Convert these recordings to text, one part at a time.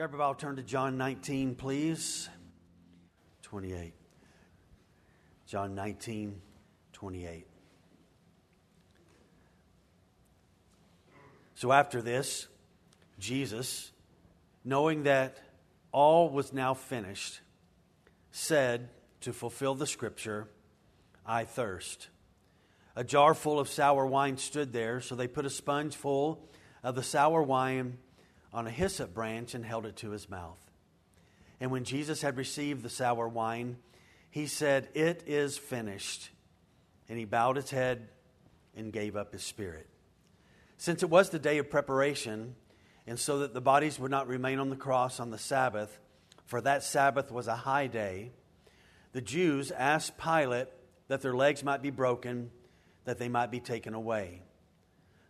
Grab your Bible, turn to John 19, please. 28. John 19, 28. So after this, Jesus, knowing that all was now finished, said to fulfill the scripture, I thirst. A jar full of sour wine stood there, so they put a sponge full of the sour wine on a hyssop branch and held it to his mouth. And when Jesus had received the sour wine, he said, It is finished. And he bowed his head and gave up his spirit. Since it was the day of preparation, and so that the bodies would not remain on the cross on the Sabbath, for that Sabbath was a high day, the Jews asked Pilate that their legs might be broken, that they might be taken away.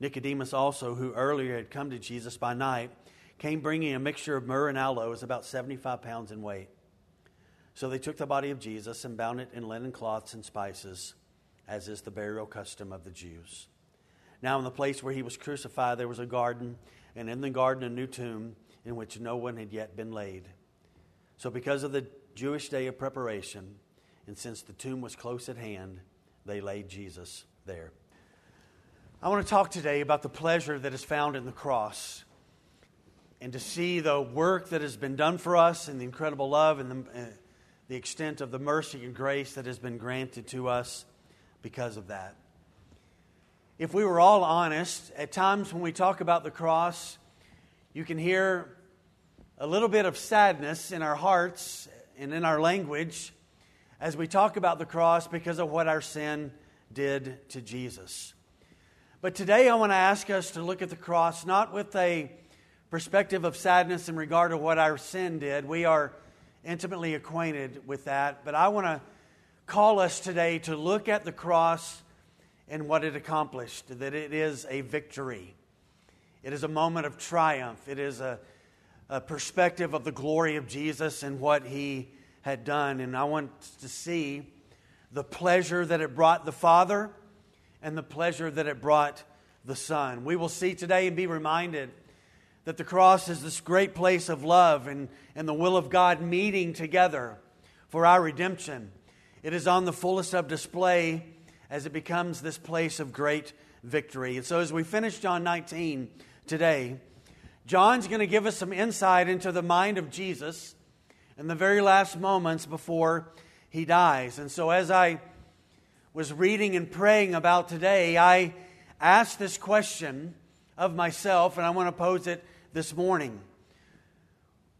Nicodemus also, who earlier had come to Jesus by night, came bringing a mixture of myrrh and aloes, about 75 pounds in weight. So they took the body of Jesus and bound it in linen cloths and spices, as is the burial custom of the Jews. Now, in the place where he was crucified, there was a garden, and in the garden a new tomb in which no one had yet been laid. So, because of the Jewish day of preparation, and since the tomb was close at hand, they laid Jesus there. I want to talk today about the pleasure that is found in the cross and to see the work that has been done for us and the incredible love and the, uh, the extent of the mercy and grace that has been granted to us because of that. If we were all honest, at times when we talk about the cross, you can hear a little bit of sadness in our hearts and in our language as we talk about the cross because of what our sin did to Jesus. But today I want to ask us to look at the cross not with a perspective of sadness in regard to what our sin did. We are intimately acquainted with that. But I want to call us today to look at the cross and what it accomplished, that it is a victory. It is a moment of triumph. It is a, a perspective of the glory of Jesus and what he had done. And I want to see the pleasure that it brought the Father and the pleasure that it brought the Son. We will see today and be reminded that the cross is this great place of love and, and the will of God meeting together for our redemption. It is on the fullest of display as it becomes this place of great victory. And so, as we finish John 19 today, John's going to give us some insight into the mind of Jesus in the very last moments before he dies. And so, as I was reading and praying about today, I asked this question of myself, and I want to pose it this morning.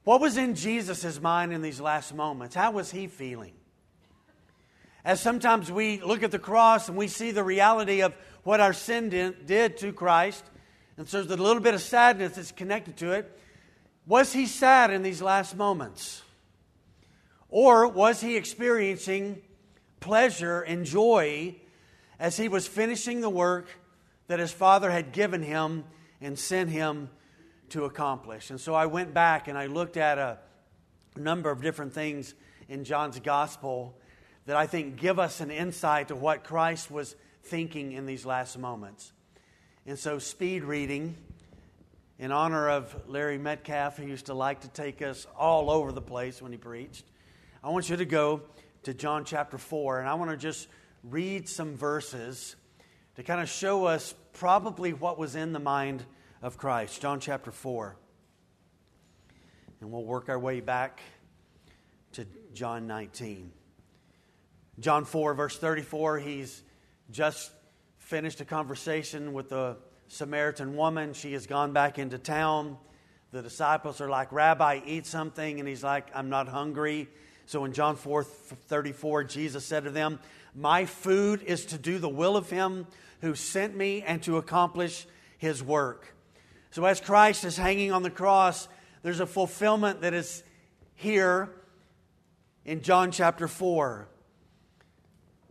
What was in Jesus' mind in these last moments? How was he feeling? As sometimes we look at the cross and we see the reality of what our sin did to Christ, and so there's a little bit of sadness that's connected to it. Was he sad in these last moments? Or was he experiencing pleasure and joy as he was finishing the work that his father had given him and sent him to accomplish. And so I went back and I looked at a number of different things in John's gospel that I think give us an insight to what Christ was thinking in these last moments. And so, speed reading, in honor of Larry Metcalf, who used to like to take us all over the place when he preached, I want you to go to John chapter 4, and I want to just read some verses to kind of show us probably what was in the mind of Christ. John chapter 4. And we'll work our way back to John 19. John 4, verse 34, he's just finished a conversation with the Samaritan woman. She has gone back into town. The disciples are like, Rabbi, eat something. And he's like, I'm not hungry. So in John 4 34, Jesus said to them, My food is to do the will of him who sent me and to accomplish his work. So as Christ is hanging on the cross, there's a fulfillment that is here in John chapter 4.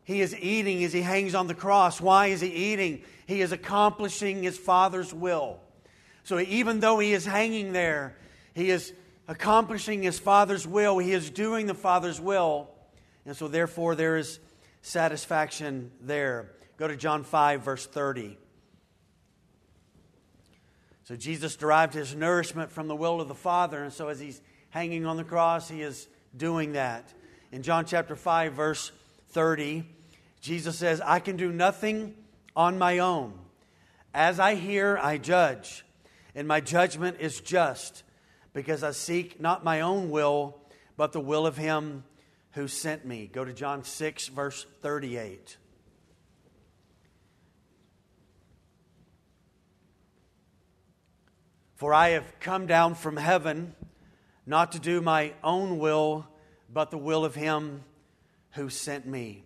He is eating as he hangs on the cross. Why is he eating? He is accomplishing his Father's will. So even though he is hanging there, he is accomplishing his Father's will. He is doing the Father's will. And so, therefore, there is satisfaction there. Go to John 5, verse 30. So, Jesus derived his nourishment from the will of the Father. And so, as he's hanging on the cross, he is doing that. In John chapter 5, verse 30, Jesus says, I can do nothing on my own. As I hear, I judge, and my judgment is just, because I seek not my own will, but the will of him who sent me. Go to John 6, verse 38. For I have come down from heaven not to do my own will, but the will of him who sent me.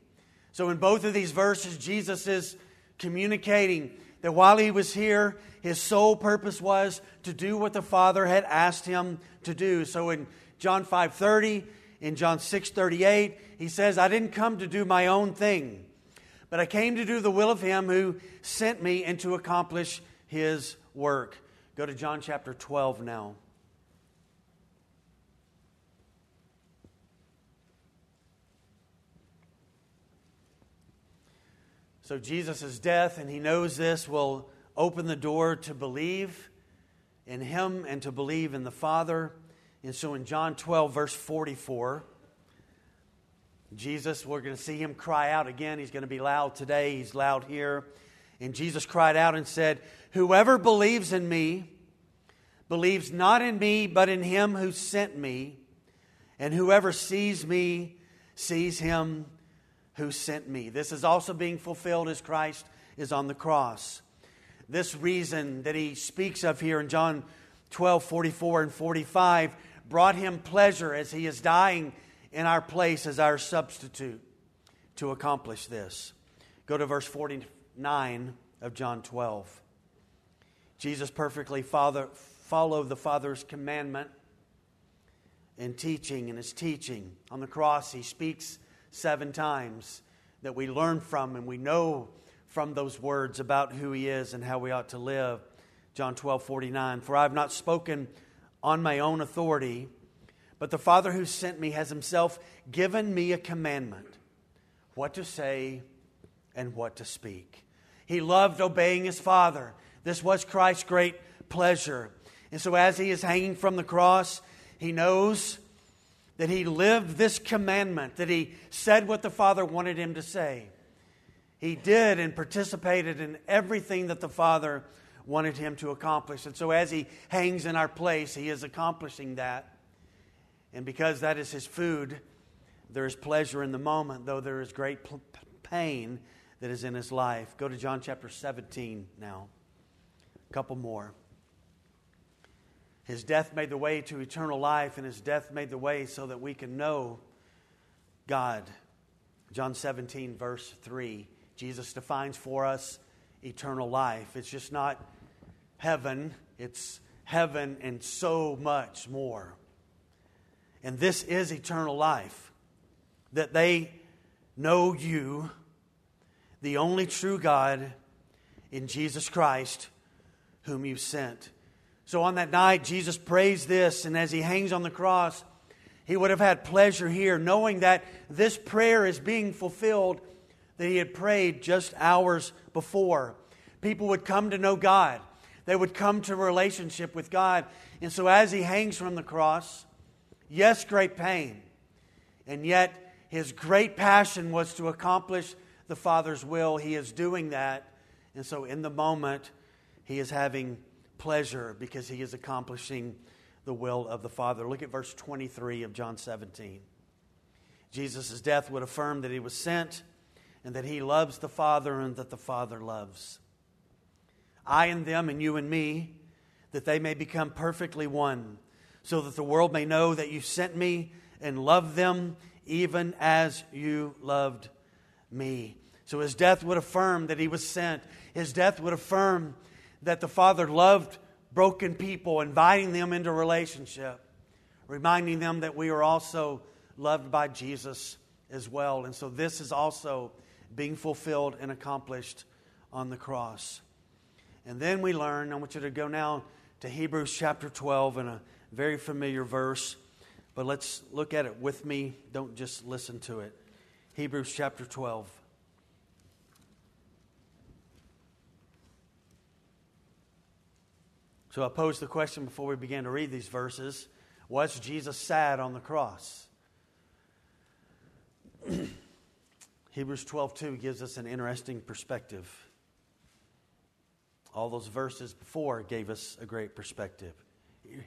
So, in both of these verses, Jesus is communicating that while he was here, his sole purpose was to do what the Father had asked him to do. So, in John 5:30, in John 6:38, he says, "I didn't come to do my own thing, but I came to do the will of him who sent me and to accomplish his work." Go to John chapter 12 now. So, Jesus' death, and he knows this, will open the door to believe in him and to believe in the Father. And so, in John 12, verse 44, Jesus, we're going to see him cry out again. He's going to be loud today, he's loud here. And Jesus cried out and said, Whoever believes in me believes not in me, but in him who sent me. And whoever sees me sees him who sent me. This is also being fulfilled as Christ is on the cross. This reason that he speaks of here in John 12 44 and 45 brought him pleasure as he is dying in our place as our substitute to accomplish this. Go to verse 49 of John 12. Jesus perfectly father, followed the Father's commandment in teaching and his teaching. On the cross, he speaks seven times that we learn from and we know from those words about who he is and how we ought to live. John 12, 49. For I have not spoken on my own authority, but the Father who sent me has himself given me a commandment what to say and what to speak. He loved obeying his Father. This was Christ's great pleasure. And so, as he is hanging from the cross, he knows that he lived this commandment, that he said what the Father wanted him to say. He did and participated in everything that the Father wanted him to accomplish. And so, as he hangs in our place, he is accomplishing that. And because that is his food, there is pleasure in the moment, though there is great pain that is in his life. Go to John chapter 17 now. A couple more. His death made the way to eternal life, and his death made the way so that we can know God. John 17, verse 3. Jesus defines for us eternal life. It's just not heaven, it's heaven and so much more. And this is eternal life that they know you, the only true God, in Jesus Christ, whom you sent. So on that night, Jesus prays this, and as he hangs on the cross, he would have had pleasure here, knowing that this prayer is being fulfilled that he had prayed just hours before. People would come to know God, they would come to a relationship with God. And so as he hangs from the cross, yes, great pain, and yet his great passion was to accomplish the Father's will. He is doing that. And so in the moment, he is having pleasure because he is accomplishing the will of the Father. Look at verse 23 of John 17. Jesus' death would affirm that he was sent and that he loves the Father and that the Father loves. I and them and you and me, that they may become perfectly one, so that the world may know that you sent me and loved them even as you loved me. So his death would affirm that he was sent. His death would affirm that the Father loved broken people, inviting them into relationship, reminding them that we are also loved by Jesus as well. And so this is also being fulfilled and accomplished on the cross. And then we learn, I want you to go now to Hebrews chapter 12 in a very familiar verse, but let's look at it with me. Don't just listen to it. Hebrews chapter 12. So I posed the question before we began to read these verses Was Jesus sad on the cross? Hebrews 12:2 gives us an interesting perspective. All those verses before gave us a great perspective.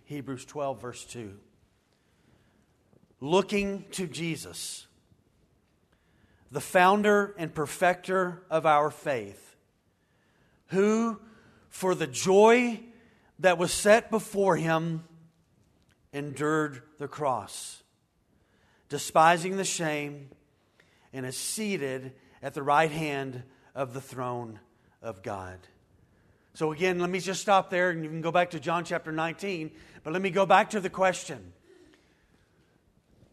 Hebrews 12 verse 2. Looking to Jesus, the founder and perfecter of our faith, who for the joy that was set before him endured the cross, despising the shame and is seated at the right hand of the throne of God. So, again, let me just stop there and you can go back to John chapter 19, but let me go back to the question.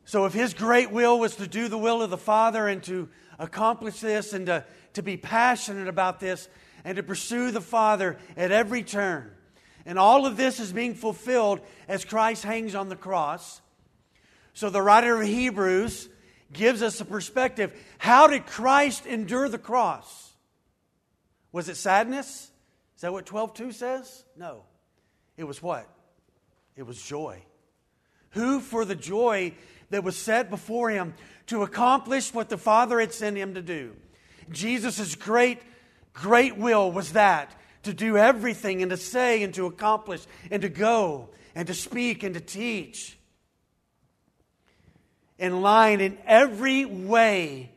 So, if his great will was to do the will of the Father and to accomplish this and to, to be passionate about this and to pursue the Father at every turn, and all of this is being fulfilled as Christ hangs on the cross. So, the writer of Hebrews gives us a perspective. How did Christ endure the cross? Was it sadness? Is that what 12:2 says? No. It was what? It was joy. Who for the joy that was set before him to accomplish what the Father had sent him to do. Jesus' great, great will was that to do everything and to say and to accomplish and to go and to speak and to teach in line in every way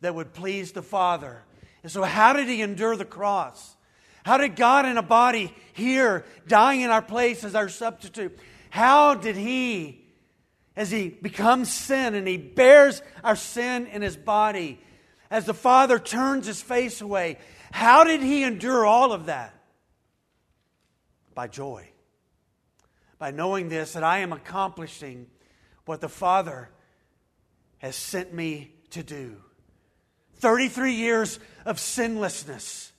that would please the Father. And so, how did he endure the cross? How did God in a body here, dying in our place as our substitute, how did he, as he becomes sin and he bears our sin in his body, as the Father turns his face away, how did he endure all of that? By joy. By knowing this, that I am accomplishing what the Father has sent me to do. 33 years of sinlessness,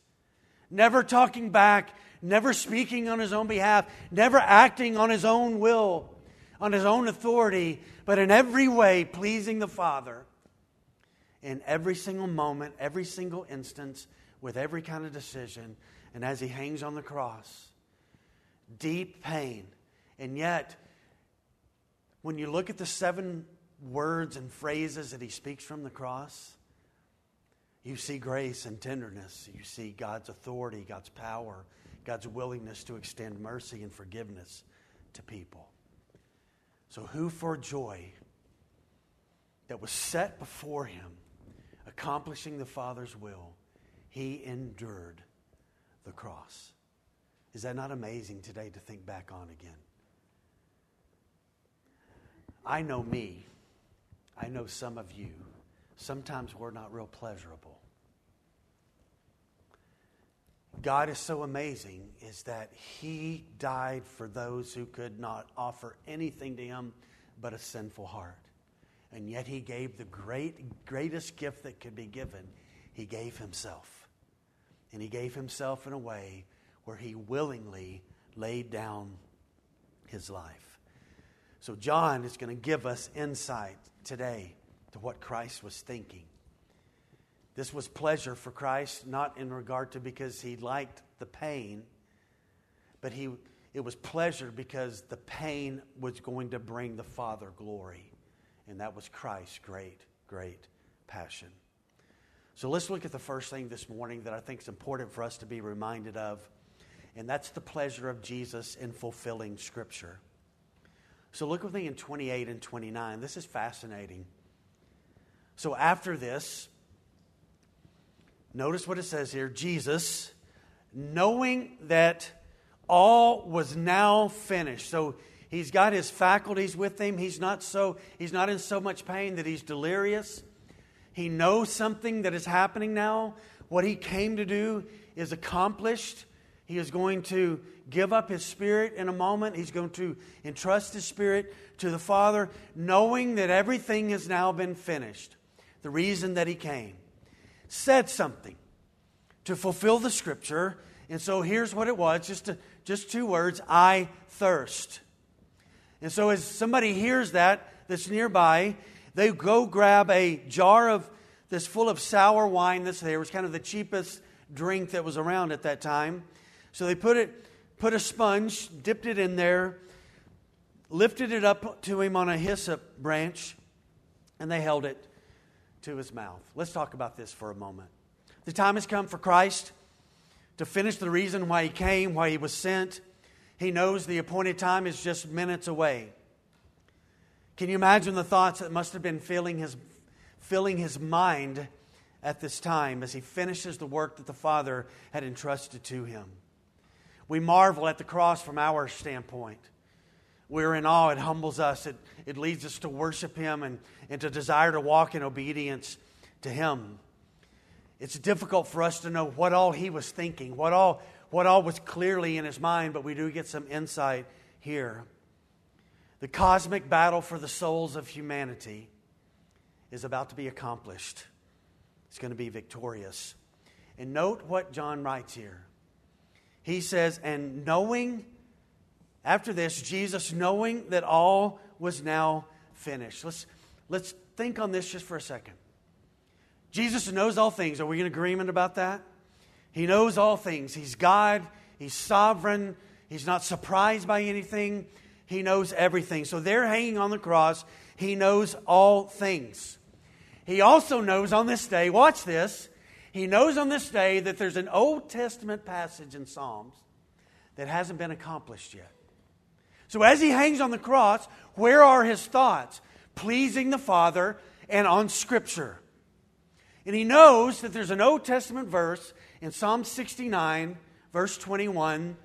never talking back, never speaking on his own behalf, never acting on his own will, on his own authority, but in every way pleasing the Father. In every single moment, every single instance, with every kind of decision, and as he hangs on the cross, deep pain. And yet, when you look at the seven words and phrases that he speaks from the cross, you see grace and tenderness. You see God's authority, God's power, God's willingness to extend mercy and forgiveness to people. So, who for joy that was set before him, accomplishing the Father's will, he endured the cross. Is that not amazing today to think back on again? I know me. I know some of you, sometimes we're not real pleasurable. God is so amazing is that he died for those who could not offer anything to him but a sinful heart. And yet he gave the great greatest gift that could be given. He gave himself. And he gave himself in a way where he willingly laid down his life. So John is going to give us insight today to what Christ was thinking. This was pleasure for Christ, not in regard to because he liked the pain, but he, it was pleasure because the pain was going to bring the Father glory. And that was Christ's great, great passion. So let's look at the first thing this morning that I think is important for us to be reminded of, and that's the pleasure of Jesus in fulfilling Scripture. So look with me in 28 and 29. This is fascinating. So after this, notice what it says here Jesus, knowing that all was now finished. So he's got his faculties with him. He's not so he's not in so much pain that he's delirious. He knows something that is happening now. What he came to do is accomplished. He is going to give up his spirit in a moment. He's going to entrust his spirit to the Father, knowing that everything has now been finished. The reason that he came said something to fulfill the scripture. And so here's what it was just, just two words I thirst. And so as somebody hears that that's nearby, they go grab a jar of this full of sour wine that's there. It was kind of the cheapest drink that was around at that time. So they put it, put a sponge, dipped it in there, lifted it up to him on a hyssop branch, and they held it to his mouth. Let's talk about this for a moment. The time has come for Christ to finish the reason why he came, why he was sent. He knows the appointed time is just minutes away. Can you imagine the thoughts that must have been filling his, filling his mind at this time as he finishes the work that the Father had entrusted to him? We marvel at the cross from our standpoint. We're in awe. It humbles us. It, it leads us to worship Him and, and to desire to walk in obedience to Him. It's difficult for us to know what all He was thinking, what all, what all was clearly in His mind, but we do get some insight here. The cosmic battle for the souls of humanity is about to be accomplished. It's going to be victorious. And note what John writes here. He says, And knowing, after this, Jesus, knowing that all was now finished. Let's, let's think on this just for a second. Jesus knows all things. Are we in agreement about that? He knows all things. He's God, He's sovereign, He's not surprised by anything. He knows everything. So they're hanging on the cross. He knows all things. He also knows on this day, watch this, he knows on this day that there's an Old Testament passage in Psalms that hasn't been accomplished yet. So as he hangs on the cross, where are his thoughts? Pleasing the Father and on Scripture. And he knows that there's an Old Testament verse in Psalm 69, verse 21,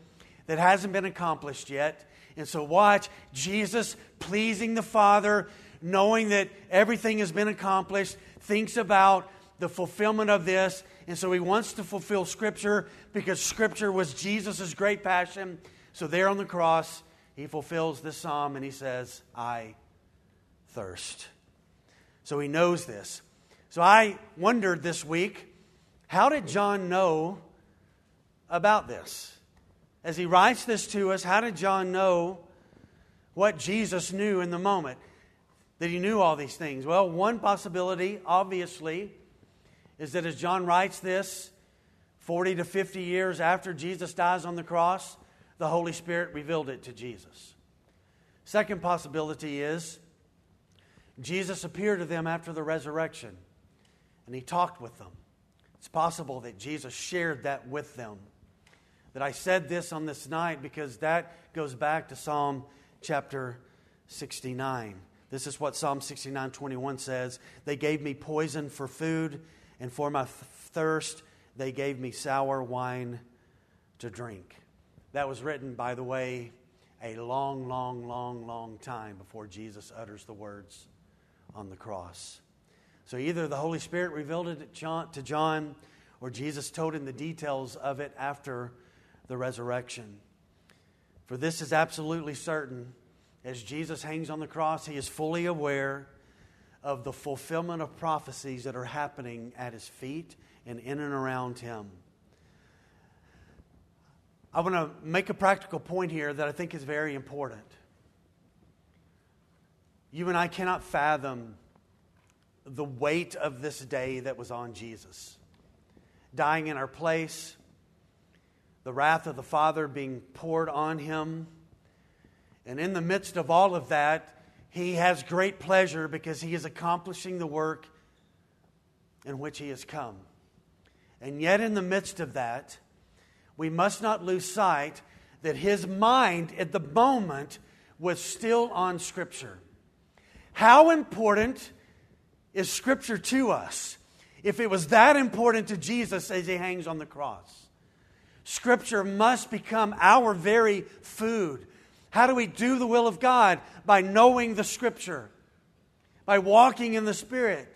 that hasn't been accomplished yet. And so, watch Jesus pleasing the Father, knowing that everything has been accomplished, thinks about the fulfillment of this. And so, he wants to fulfill Scripture because Scripture was Jesus' great passion. So, there on the cross, he fulfills this psalm and he says, I thirst. So, he knows this. So, I wondered this week how did John know about this? As he writes this to us, how did John know what Jesus knew in the moment? That he knew all these things? Well, one possibility, obviously, is that as John writes this, 40 to 50 years after Jesus dies on the cross, the Holy Spirit revealed it to Jesus. Second possibility is Jesus appeared to them after the resurrection and he talked with them. It's possible that Jesus shared that with them that I said this on this night because that goes back to Psalm chapter 69. This is what Psalm 69 21 says. They gave me poison for food, and for my thirst, they gave me sour wine to drink. That was written, by the way, a long, long, long, long time before Jesus utters the words on the cross. So either the Holy Spirit revealed it to John, or Jesus told him the details of it after the resurrection. For this is absolutely certain. As Jesus hangs on the cross, he is fully aware of the fulfillment of prophecies that are happening at his feet and in and around him. I want to make a practical point here that I think is very important. You and I cannot fathom the weight of this day that was on Jesus. Dying in our place, the wrath of the Father being poured on him. And in the midst of all of that, he has great pleasure because he is accomplishing the work in which he has come. And yet, in the midst of that, we must not lose sight that his mind at the moment was still on Scripture. How important is Scripture to us. If it was that important to Jesus as he hangs on the cross, Scripture must become our very food. How do we do the will of God? By knowing the Scripture, by walking in the Spirit,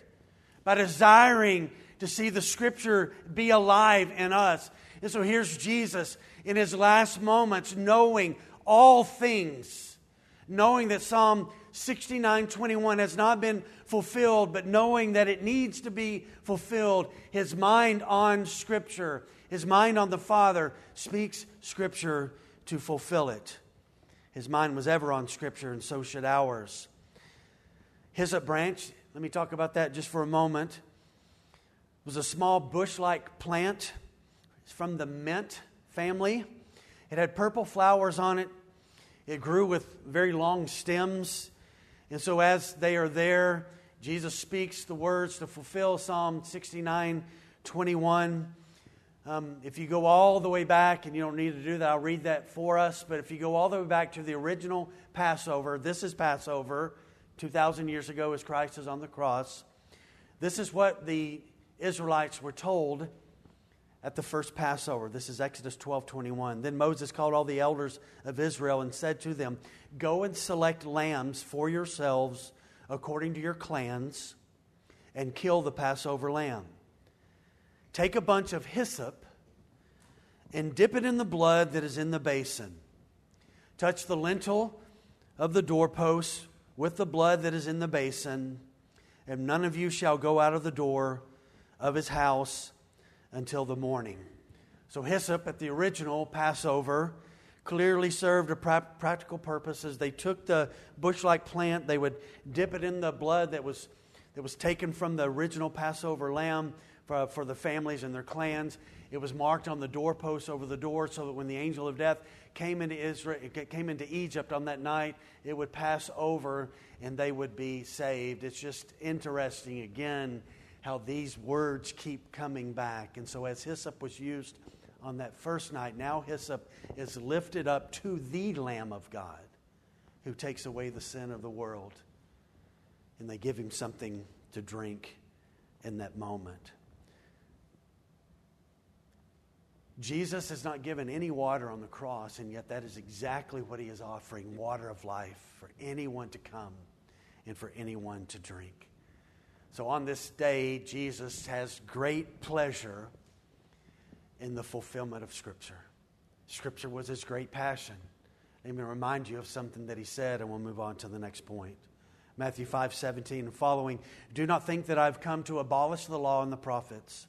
by desiring to see the Scripture be alive in us. And so here's Jesus in his last moments, knowing all things, knowing that Psalm 69 21 has not been fulfilled, but knowing that it needs to be fulfilled, his mind on Scripture, his mind on the Father, speaks Scripture to fulfill it. His mind was ever on Scripture, and so should ours. Hyssop branch, let me talk about that just for a moment, was a small bush like plant. It's from the mint family. It had purple flowers on it. It grew with very long stems. And so, as they are there, Jesus speaks the words to fulfill Psalm 69 21. Um, if you go all the way back, and you don't need to do that, I'll read that for us. But if you go all the way back to the original Passover, this is Passover, 2,000 years ago as Christ is on the cross. This is what the Israelites were told at the first Passover. This is Exodus 12 21. Then Moses called all the elders of Israel and said to them, Go and select lambs for yourselves according to your clans and kill the Passover lamb. Take a bunch of hyssop and dip it in the blood that is in the basin. Touch the lintel of the doorpost with the blood that is in the basin, and none of you shall go out of the door of his house until the morning. So, hyssop at the original Passover clearly served a pra- practical purposes. They took the bush like plant, they would dip it in the blood that was, that was taken from the original Passover lamb for, for the families and their clans. It was marked on the doorposts over the door so that when the angel of death came into Israel, came into Egypt on that night, it would pass over and they would be saved. It's just interesting again how these words keep coming back. And so, as hyssop was used on that first night, now hyssop is lifted up to the Lamb of God who takes away the sin of the world. And they give him something to drink in that moment. Jesus has not given any water on the cross, and yet that is exactly what he is offering water of life for anyone to come and for anyone to drink. So on this day, Jesus has great pleasure in the fulfillment of Scripture. Scripture was his great passion. Let me remind you of something that he said, and we'll move on to the next point. Matthew 5 17 and following. Do not think that I've come to abolish the law and the prophets.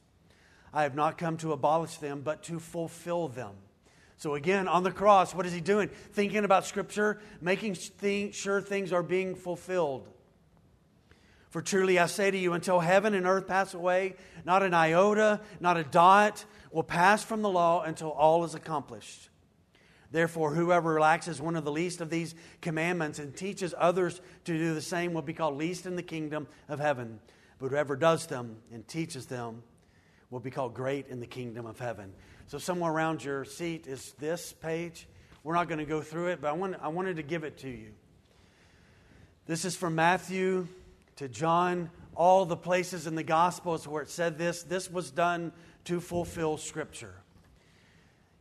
I have not come to abolish them, but to fulfill them. So, again, on the cross, what is he doing? Thinking about Scripture, making sure things are being fulfilled. For truly I say to you, until heaven and earth pass away, not an iota, not a dot will pass from the law until all is accomplished. Therefore, whoever relaxes one of the least of these commandments and teaches others to do the same will be called least in the kingdom of heaven. But whoever does them and teaches them will be called great in the kingdom of heaven. So, somewhere around your seat is this page. We're not going to go through it, but I, want, I wanted to give it to you. This is from Matthew to John, all the places in the Gospels where it said this, this was done to fulfill Scripture.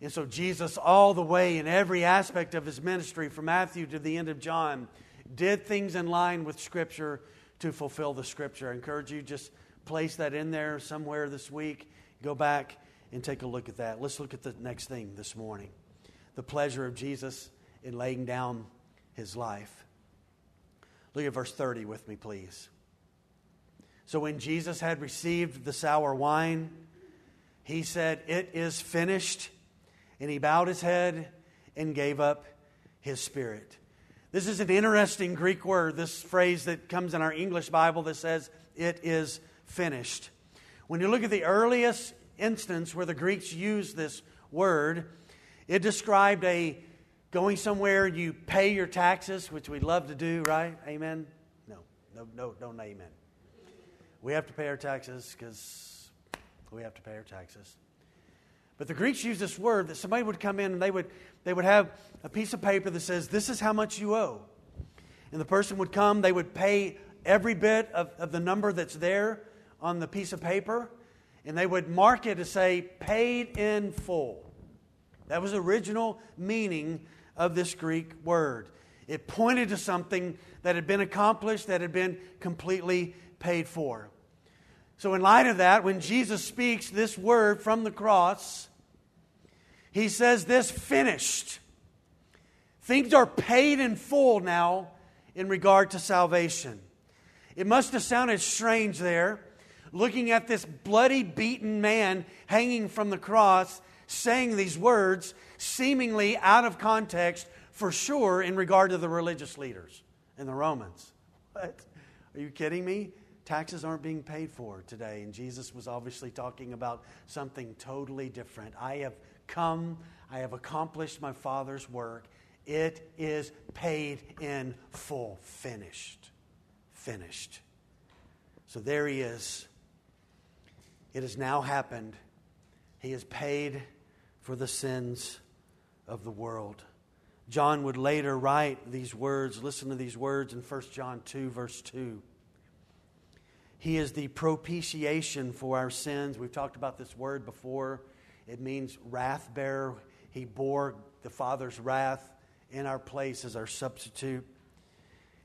And so, Jesus, all the way in every aspect of his ministry, from Matthew to the end of John, did things in line with Scripture to fulfill the Scripture. I encourage you just place that in there somewhere this week. Go back and take a look at that. Let's look at the next thing this morning the pleasure of Jesus in laying down his life. Look at verse 30 with me, please. So when Jesus had received the sour wine, he said, It is finished. And he bowed his head and gave up his spirit. This is an interesting Greek word, this phrase that comes in our English Bible that says, It is finished. When you look at the earliest instance where the Greeks used this word, it described a Going somewhere, you pay your taxes, which we'd love to do, right? Amen? No, no, no, don't amen. We have to pay our taxes because we have to pay our taxes. But the Greeks used this word that somebody would come in and they would, they would have a piece of paper that says, This is how much you owe. And the person would come, they would pay every bit of, of the number that's there on the piece of paper, and they would mark it to say, paid in full. That was the original meaning of this Greek word. It pointed to something that had been accomplished, that had been completely paid for. So, in light of that, when Jesus speaks this word from the cross, he says, This finished. Things are paid in full now in regard to salvation. It must have sounded strange there, looking at this bloody, beaten man hanging from the cross, saying these words, seemingly out of context, for sure, in regard to the religious leaders and the Romans. What? Are you kidding me? Taxes aren't being paid for today. And Jesus was obviously talking about something totally different. I have come, I have accomplished my Father's work. It is paid in full, finished. Finished. So there he is. It has now happened. He has paid for the sins of the world. John would later write these words. Listen to these words in 1 John 2, verse 2. He is the propitiation for our sins. We've talked about this word before. It means wrath bearer. He bore the Father's wrath in our place as our substitute.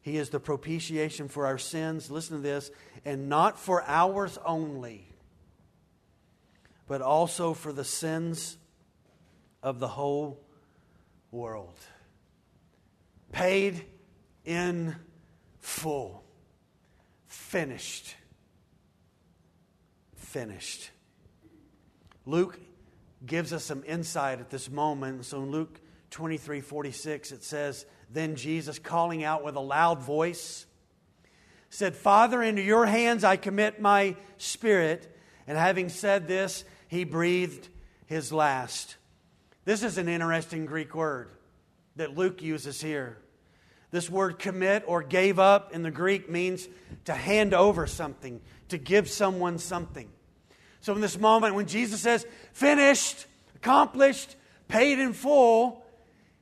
He is the propitiation for our sins. Listen to this. And not for ours only, but also for the sins of the whole world. Paid in full. Finished finished. Luke gives us some insight at this moment. So in Luke 23 46, it says, Then Jesus, calling out with a loud voice, said, Father, into your hands I commit my spirit. And having said this, he breathed his last. This is an interesting Greek word that Luke uses here. This word commit or gave up in the Greek means to hand over something, to give someone something. So, in this moment, when Jesus says, finished, accomplished, paid in full,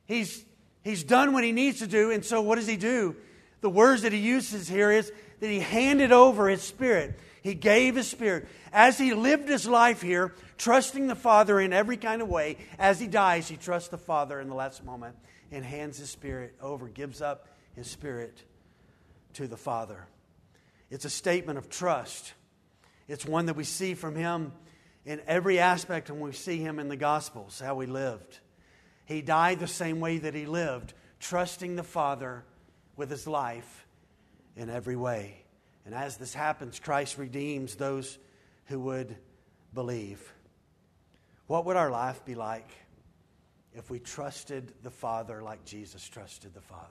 he's, he's done what he needs to do. And so, what does he do? The words that he uses here is that he handed over his spirit. He gave his spirit. As he lived his life here, trusting the Father in every kind of way, as he dies, he trusts the Father in the last moment and hands his spirit over, gives up his spirit to the Father. It's a statement of trust. It's one that we see from him in every aspect when we see him in the Gospels, how he lived. He died the same way that he lived, trusting the Father with his life in every way. And as this happens, Christ redeems those who would believe. What would our life be like if we trusted the Father like Jesus trusted the Father?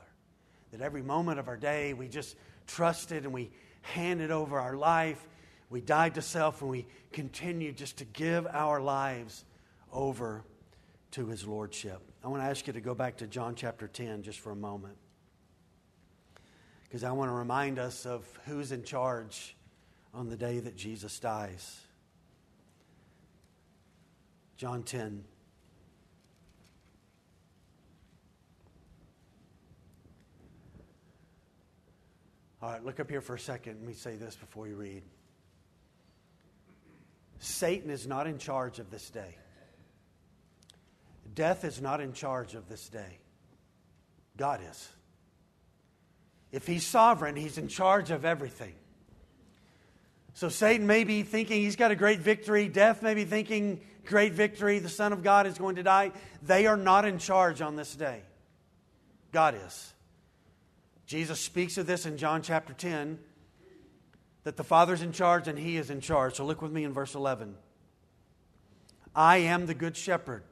That every moment of our day we just trusted and we handed over our life we died to self and we continue just to give our lives over to his lordship. I want to ask you to go back to John chapter 10 just for a moment. Because I want to remind us of who's in charge on the day that Jesus dies. John 10. All right, look up here for a second. Let me say this before you read. Satan is not in charge of this day. Death is not in charge of this day. God is. If he's sovereign, he's in charge of everything. So Satan may be thinking he's got a great victory. Death may be thinking great victory. The Son of God is going to die. They are not in charge on this day. God is. Jesus speaks of this in John chapter 10 that the Father's in charge and He is in charge. So look with me in verse 11. I am the Good Shepherd.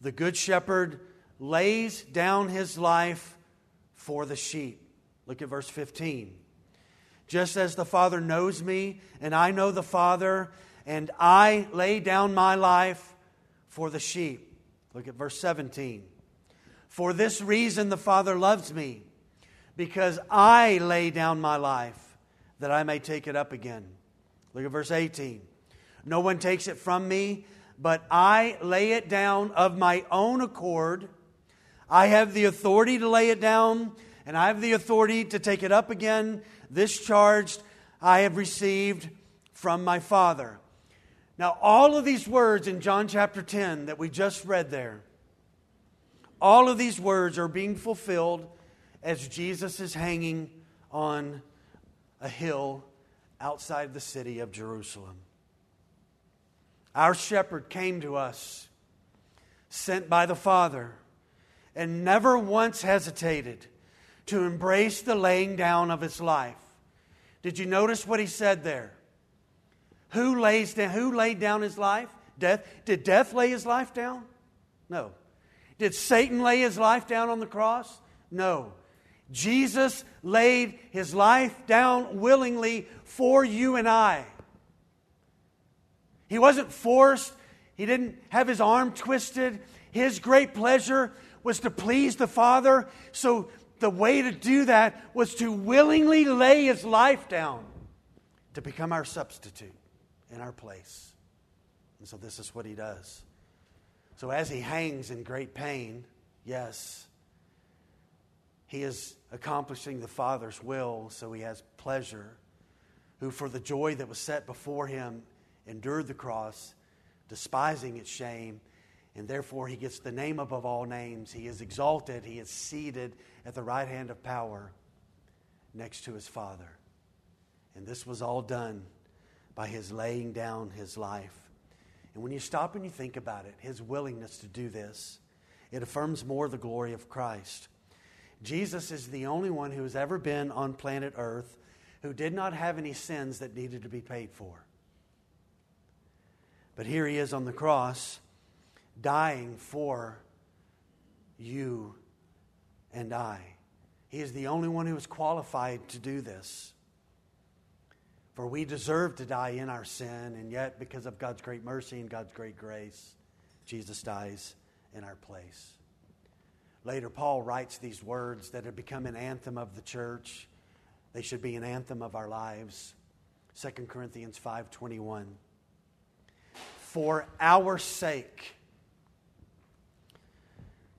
The Good Shepherd lays down his life for the sheep. Look at verse 15. Just as the Father knows me, and I know the Father, and I lay down my life for the sheep. Look at verse 17. For this reason the Father loves me, because I lay down my life that I may take it up again. Look at verse 18. No one takes it from me, but I lay it down of my own accord. I have the authority to lay it down, and I have the authority to take it up again. This charge I have received from my Father. Now, all of these words in John chapter 10 that we just read there, all of these words are being fulfilled as Jesus is hanging on a hill outside the city of Jerusalem. Our shepherd came to us, sent by the Father, and never once hesitated to embrace the laying down of his life. Did you notice what he said there? Who, lays down, who laid down his life? Death. Did death lay his life down? No. Did Satan lay his life down on the cross? No. Jesus laid his life down willingly for you and I. He wasn't forced, he didn't have his arm twisted. His great pleasure was to please the Father. So the way to do that was to willingly lay his life down to become our substitute in our place. And so this is what he does. So as he hangs in great pain, yes, he is accomplishing the Father's will, so he has pleasure, who for the joy that was set before him endured the cross, despising its shame, and therefore he gets the name above all names. He is exalted, he is seated at the right hand of power next to his Father. And this was all done by his laying down his life. And when you stop and you think about it, his willingness to do this, it affirms more the glory of Christ. Jesus is the only one who has ever been on planet Earth who did not have any sins that needed to be paid for. But here he is on the cross, dying for you and I. He is the only one who is qualified to do this. For we deserve to die in our sin, and yet, because of God's great mercy and God's great grace, Jesus dies in our place. Later, Paul writes these words that have become an anthem of the church. They should be an anthem of our lives. 2 Corinthians 5:21. For our sake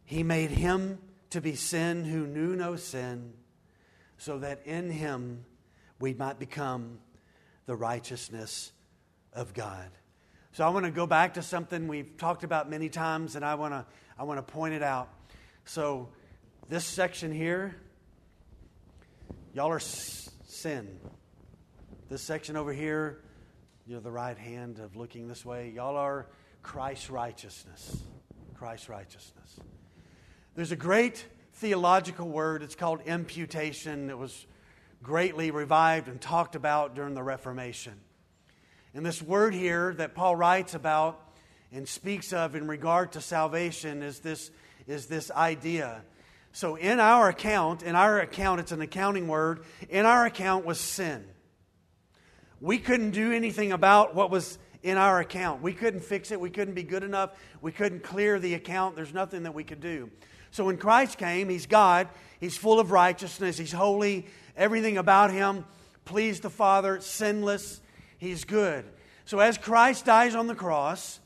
he made him to be sin who knew no sin, so that in him we might become the righteousness of God. So I want to go back to something we've talked about many times, and I want to, I want to point it out. So, this section here, y'all are sin. This section over here, you're the right hand of looking this way. Y'all are Christ's righteousness. Christ's righteousness. There's a great theological word. It's called imputation. It was greatly revived and talked about during the Reformation. And this word here that Paul writes about and speaks of in regard to salvation is this, is this idea. So, in our account, in our account, it's an accounting word, in our account was sin. We couldn't do anything about what was in our account. We couldn't fix it. We couldn't be good enough. We couldn't clear the account. There's nothing that we could do. So when Christ came, He's God. He's full of righteousness. He's holy. Everything about him pleased the Father, sinless. He's good. So as Christ dies on the cross,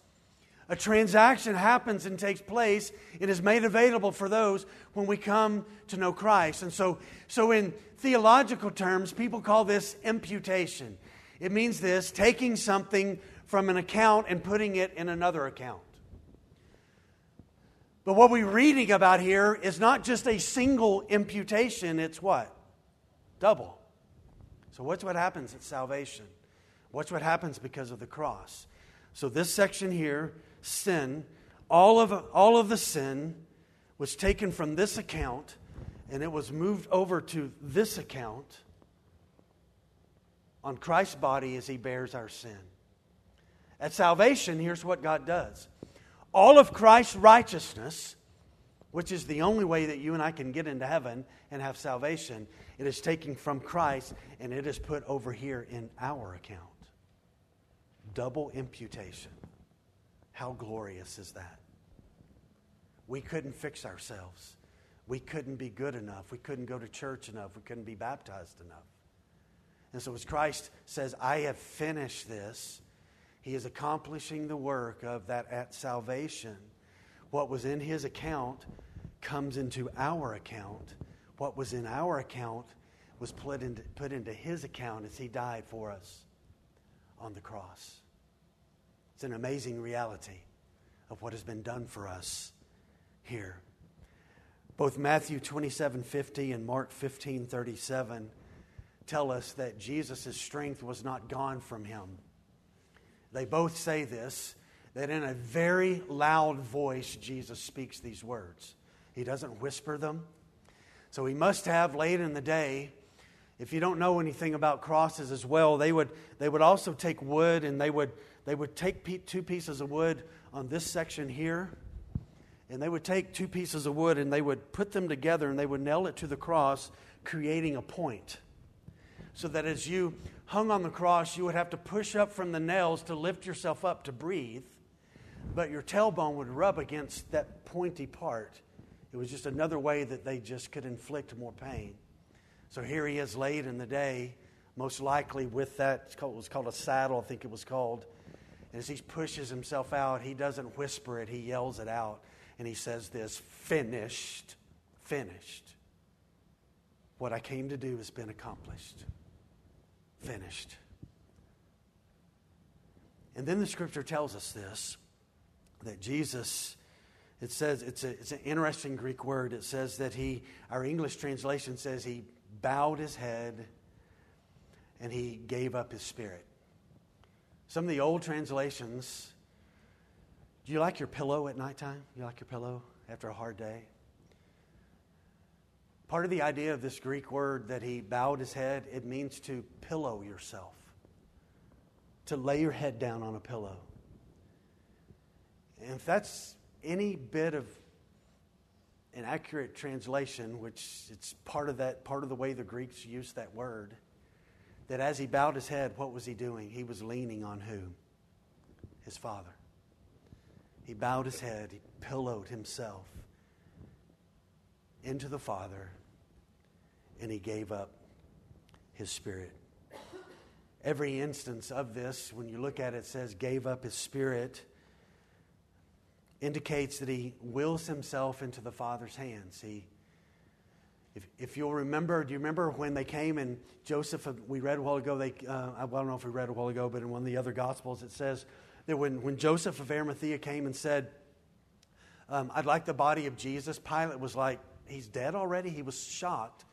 a transaction happens and takes place. It is made available for those when we come to know Christ. And so, so in theological terms, people call this imputation. It means this taking something from an account and putting it in another account. But what we're reading about here is not just a single imputation, it's what? Double. So, what's what happens at salvation? What's what happens because of the cross? So, this section here, sin, all of, all of the sin was taken from this account and it was moved over to this account on Christ's body as he bears our sin. At salvation, here's what God does all of Christ's righteousness, which is the only way that you and I can get into heaven and have salvation, it is taken from Christ and it is put over here in our account. Double imputation. How glorious is that? We couldn't fix ourselves. We couldn't be good enough. We couldn't go to church enough. We couldn't be baptized enough. And so, as Christ says, I have finished this, He is accomplishing the work of that at salvation. What was in His account comes into our account what was in our account was put into, put into his account as he died for us on the cross. It's an amazing reality of what has been done for us here. Both Matthew 27 50 and Mark 15 37 tell us that Jesus' strength was not gone from him. They both say this that in a very loud voice, Jesus speaks these words. He doesn't whisper them. So he must have late in the day. If you don't know anything about crosses as well, they would, they would also take wood and they would, they would take two pieces of wood on this section here and they would take two pieces of wood and they would put them together and they would nail it to the cross, creating a point. So that as you hung on the cross, you would have to push up from the nails to lift yourself up to breathe, but your tailbone would rub against that pointy part. It was just another way that they just could inflict more pain. So here he is late in the day, most likely with that, it was called a saddle, I think it was called. And as he pushes himself out, he doesn't whisper it, he yells it out and he says this finished, finished. What I came to do has been accomplished. Finished. And then the scripture tells us this that Jesus, it says, it's, a, it's an interesting Greek word. It says that he, our English translation says he bowed his head and he gave up his spirit. Some of the old translations do you like your pillow at nighttime? You like your pillow after a hard day? Part of the idea of this Greek word that he bowed his head, it means to pillow yourself, to lay your head down on a pillow. And if that's any bit of an accurate translation, which it's part of that part of the way the Greeks used that word, that as he bowed his head, what was he doing? He was leaning on who? His father. He bowed his head, he pillowed himself into the Father, and he gave up his spirit. Every instance of this, when you look at it, says, gave up his spirit, indicates that he wills himself into the Father's hands. He if, if you'll remember, do you remember when they came and Joseph, we read a while ago, they, uh, I don't know if we read a while ago, but in one of the other Gospels it says that when, when Joseph of Arimathea came and said, um, I'd like the body of Jesus, Pilate was like, He's dead already? He was shocked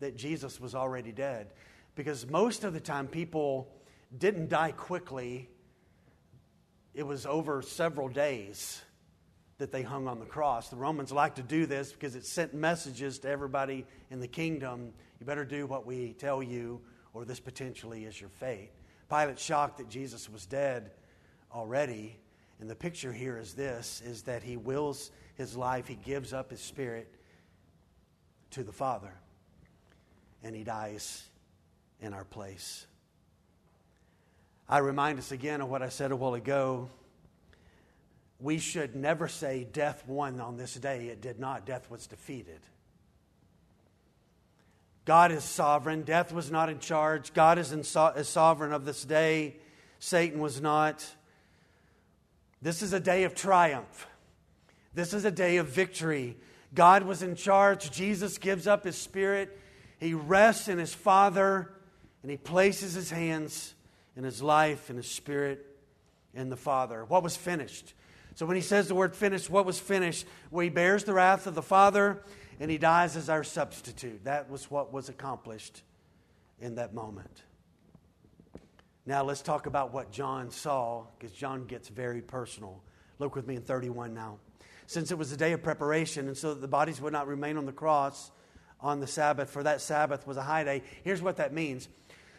that Jesus was already dead. Because most of the time, people didn't die quickly, it was over several days that they hung on the cross. The Romans liked to do this because it sent messages to everybody in the kingdom you better do what we tell you, or this potentially is your fate. Pilate's shocked that Jesus was dead already. And the picture here is this is that he wills his life, he gives up his spirit to the Father, and he dies in our place. I remind us again of what I said a while ago. We should never say death won on this day. It did not. Death was defeated. God is sovereign. Death was not in charge. God is, in so- is sovereign of this day. Satan was not. This is a day of triumph. This is a day of victory. God was in charge. Jesus gives up his spirit. He rests in his Father and he places his hands in his life and his spirit in the Father. What was finished? So when he says the word finished, what was finished? Well, he bears the wrath of the Father and he dies as our substitute. That was what was accomplished in that moment. Now let's talk about what John saw, because John gets very personal. Look with me in 31 now. Since it was the day of preparation, and so that the bodies would not remain on the cross on the Sabbath, for that Sabbath was a high day. Here's what that means.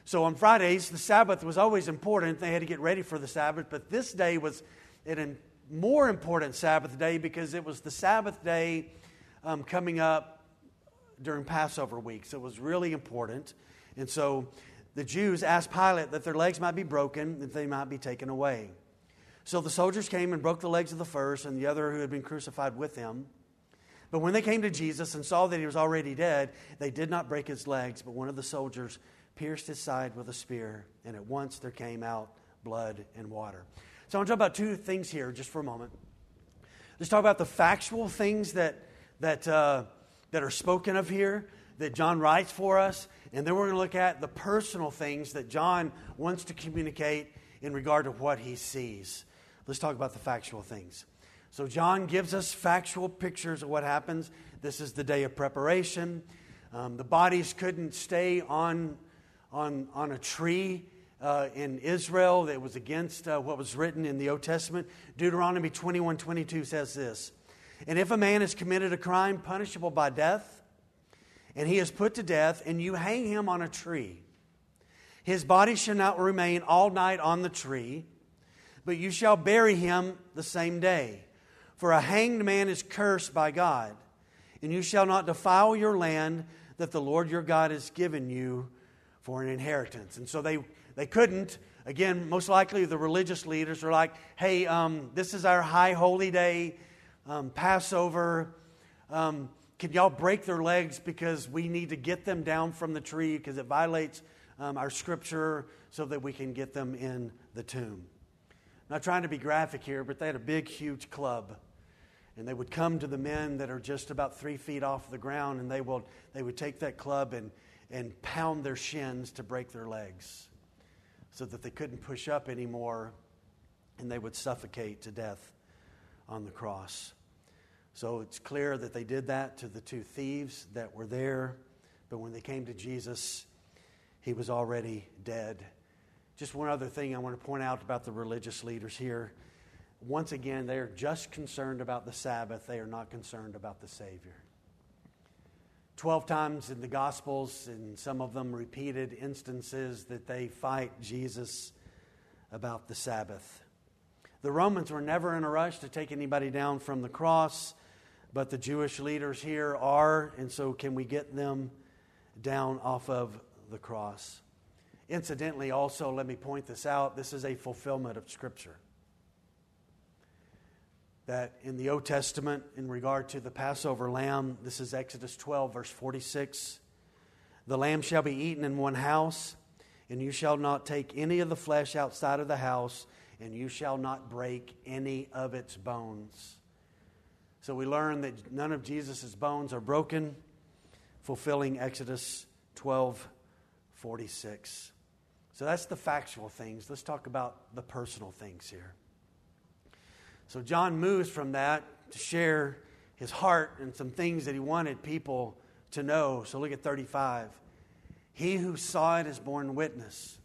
So on Fridays, the Sabbath was always important. They had to get ready for the Sabbath, but this day was an more important Sabbath day because it was the Sabbath day um, coming up during Passover week. So it was really important. And so the Jews asked Pilate that their legs might be broken, that they might be taken away. So the soldiers came and broke the legs of the first and the other who had been crucified with him. But when they came to Jesus and saw that he was already dead, they did not break his legs, but one of the soldiers pierced his side with a spear, and at once there came out blood and water. So I want to talk about two things here just for a moment. Let's talk about the factual things that, that, uh, that are spoken of here, that John writes for us, And then we're going to look at the personal things that John wants to communicate in regard to what he sees. Let's talk about the factual things. So, John gives us factual pictures of what happens. This is the day of preparation. Um, the bodies couldn't stay on, on, on a tree uh, in Israel that was against uh, what was written in the Old Testament. Deuteronomy 21 22 says this And if a man has committed a crime punishable by death, and he is put to death, and you hang him on a tree, his body shall not remain all night on the tree, but you shall bury him the same day. For a hanged man is cursed by God, and you shall not defile your land that the Lord your God has given you for an inheritance. And so they, they couldn't. Again, most likely the religious leaders are like, hey, um, this is our high holy day, um, Passover. Um, can y'all break their legs because we need to get them down from the tree because it violates um, our scripture so that we can get them in the tomb? not trying to be graphic here, but they had a big, huge club and they would come to the men that are just about three feet off the ground, and they, will, they would take that club and, and pound their shins to break their legs so that they couldn't push up anymore, and they would suffocate to death on the cross. So it's clear that they did that to the two thieves that were there, but when they came to Jesus, he was already dead. Just one other thing I want to point out about the religious leaders here once again, they are just concerned about the Sabbath, they are not concerned about the Savior. Twelve times in the Gospels, and some of them repeated instances, that they fight Jesus about the Sabbath. The Romans were never in a rush to take anybody down from the cross, but the Jewish leaders here are, and so can we get them down off of the cross? Incidentally, also, let me point this out this is a fulfillment of Scripture that in the Old Testament, in regard to the Passover lamb, this is Exodus 12, verse 46. The lamb shall be eaten in one house, and you shall not take any of the flesh outside of the house, and you shall not break any of its bones. So we learn that none of Jesus' bones are broken, fulfilling Exodus 12, 46. So that's the factual things. Let's talk about the personal things here. So John moves from that to share his heart and some things that he wanted people to know. So look at 35. He who saw it is borne witness.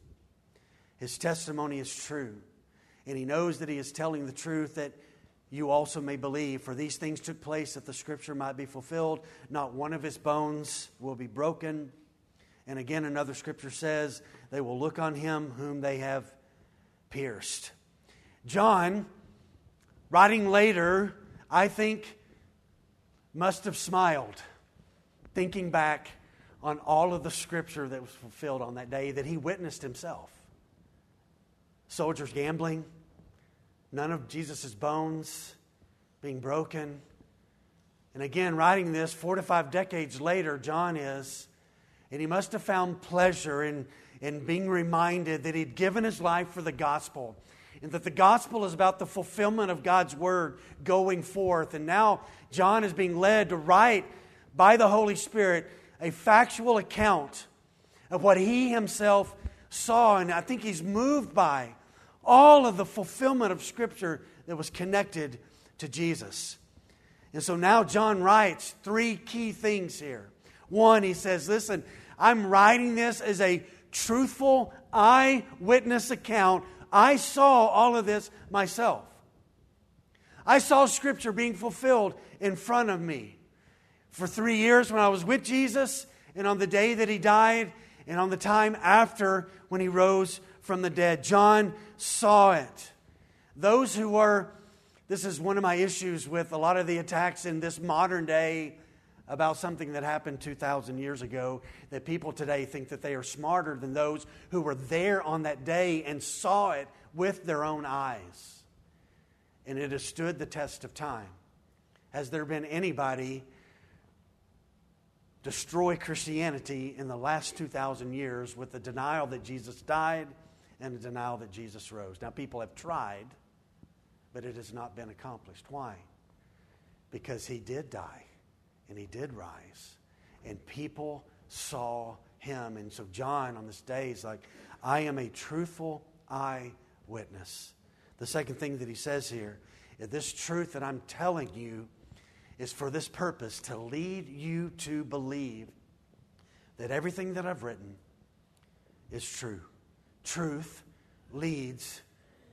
His testimony is true. And he knows that he is telling the truth that you also may believe. For these things took place that the scripture might be fulfilled. Not one of his bones will be broken. And again, another scripture says, they will look on him whom they have pierced. John Writing later, I think, must have smiled, thinking back on all of the scripture that was fulfilled on that day that he witnessed himself. Soldiers gambling, none of Jesus' bones being broken. And again, writing this four to five decades later, John is, and he must have found pleasure in, in being reminded that he'd given his life for the gospel and that the gospel is about the fulfillment of God's word going forth. And now John is being led to write by the Holy Spirit a factual account of what he himself saw. And I think he's moved by all of the fulfillment of Scripture that was connected to Jesus. And so now John writes three key things here. One, he says, Listen, I'm writing this as a truthful eyewitness account I saw all of this myself. I saw Scripture being fulfilled in front of me. For three years when I was with Jesus, and on the day that He died, and on the time after when He rose from the dead. John saw it. Those who were, this is one of my issues with a lot of the attacks in this modern day about something that happened 2,000 years ago that people today think that they are smarter than those who were there on that day and saw it with their own eyes. And it has stood the test of time. Has there been anybody destroy Christianity in the last 2,000 years with the denial that Jesus died and the denial that Jesus rose? Now, people have tried, but it has not been accomplished. Why? Because he did die and he did rise. And people saw him. And so, John on this day is like, I am a truthful eyewitness. The second thing that he says here is this truth that I'm telling you is for this purpose to lead you to believe that everything that I've written is true. Truth leads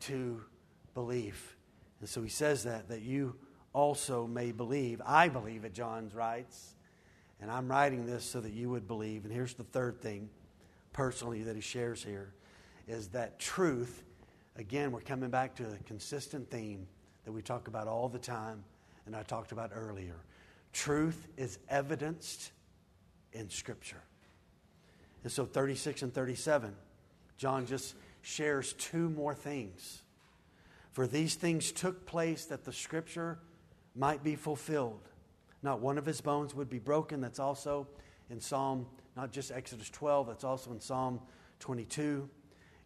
to belief. And so he says that, that you also may believe. I believe it, John writes. And I'm writing this so that you would believe. And here's the third thing, personally, that he shares here is that truth, again, we're coming back to a consistent theme that we talk about all the time and I talked about earlier. Truth is evidenced in Scripture. And so 36 and 37, John just shares two more things. For these things took place that the Scripture might be fulfilled. Not one of his bones would be broken. That's also in Psalm, not just Exodus 12, that's also in Psalm 22.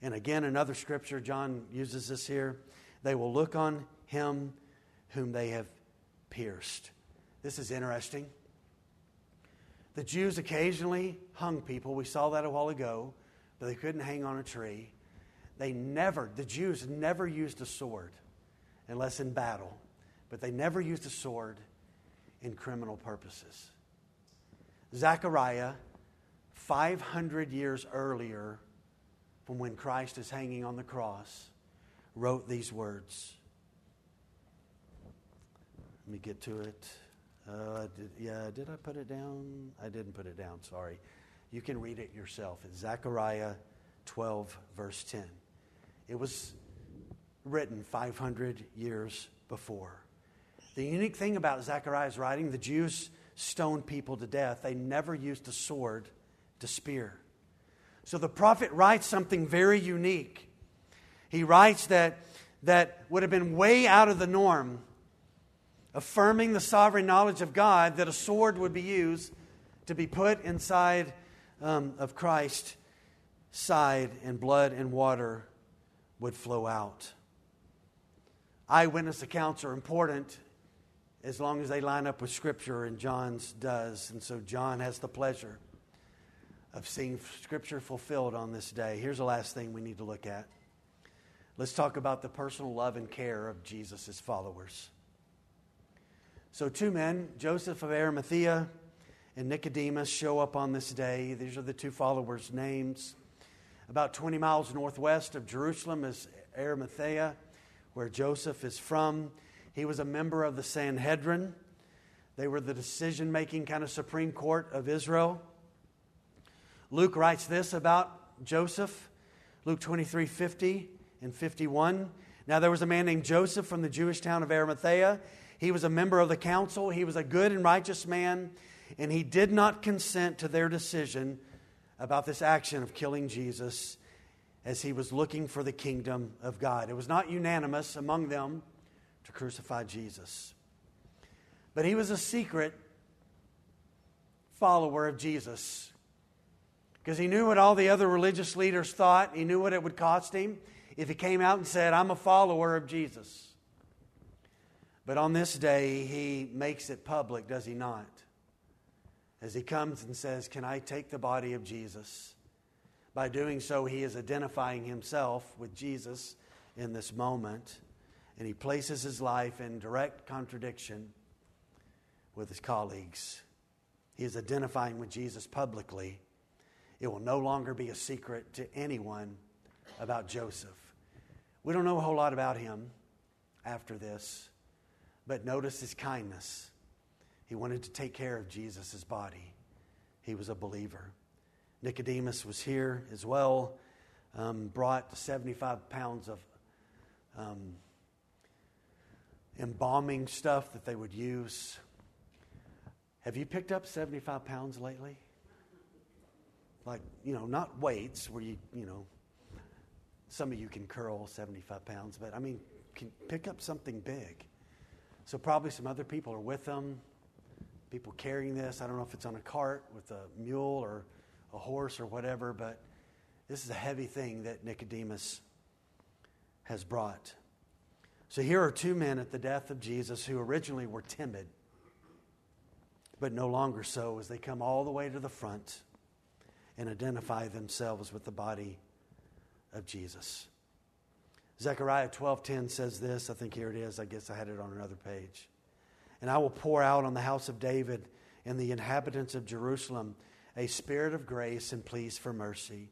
And again, another scripture, John uses this here. They will look on him whom they have pierced. This is interesting. The Jews occasionally hung people. We saw that a while ago, but they couldn't hang on a tree. They never, the Jews never used a sword unless in battle, but they never used a sword in criminal purposes. Zechariah, 500 years earlier from when Christ is hanging on the cross, wrote these words. Let me get to it. Uh, did, yeah, did I put it down? I didn't put it down, sorry. You can read it yourself. It's Zechariah 12, verse 10. It was written 500 years before. The unique thing about Zechariah's writing, the Jews stoned people to death. They never used a sword to spear. So the prophet writes something very unique. He writes that, that would have been way out of the norm, affirming the sovereign knowledge of God that a sword would be used to be put inside um, of Christ's side, and blood and water would flow out. Eyewitness accounts are important as long as they line up with Scripture, and John's does. And so John has the pleasure of seeing Scripture fulfilled on this day. Here's the last thing we need to look at. Let's talk about the personal love and care of Jesus' followers. So, two men, Joseph of Arimathea and Nicodemus, show up on this day. These are the two followers' names. About 20 miles northwest of Jerusalem is Arimathea, where Joseph is from. He was a member of the Sanhedrin. They were the decision making kind of Supreme Court of Israel. Luke writes this about Joseph Luke 23 50 and 51. Now, there was a man named Joseph from the Jewish town of Arimathea. He was a member of the council. He was a good and righteous man, and he did not consent to their decision about this action of killing Jesus as he was looking for the kingdom of God. It was not unanimous among them to crucify Jesus. But he was a secret follower of Jesus because he knew what all the other religious leaders thought. He knew what it would cost him if he came out and said, I'm a follower of Jesus. But on this day, he makes it public, does he not? As he comes and says, Can I take the body of Jesus? By doing so, he is identifying himself with Jesus in this moment and he places his life in direct contradiction with his colleagues. He is identifying with Jesus publicly. It will no longer be a secret to anyone about Joseph. We don't know a whole lot about him after this, but notice his kindness. He wanted to take care of Jesus' body. He was a believer. Nicodemus was here as well, um, brought 75 pounds of um, embalming stuff that they would use. Have you picked up 75 pounds lately? Like, you know, not weights where you, you know, some of you can curl 75 pounds, but I mean, can pick up something big. So probably some other people are with them, people carrying this. I don't know if it's on a cart with a mule or a horse or whatever, but this is a heavy thing that Nicodemus has brought. So here are two men at the death of Jesus who originally were timid, but no longer so as they come all the way to the front and identify themselves with the body of Jesus. Zechariah 12:10 says this, I think here it is. I guess I had it on another page. And I will pour out on the house of David and the inhabitants of Jerusalem a spirit of grace and pleas for mercy,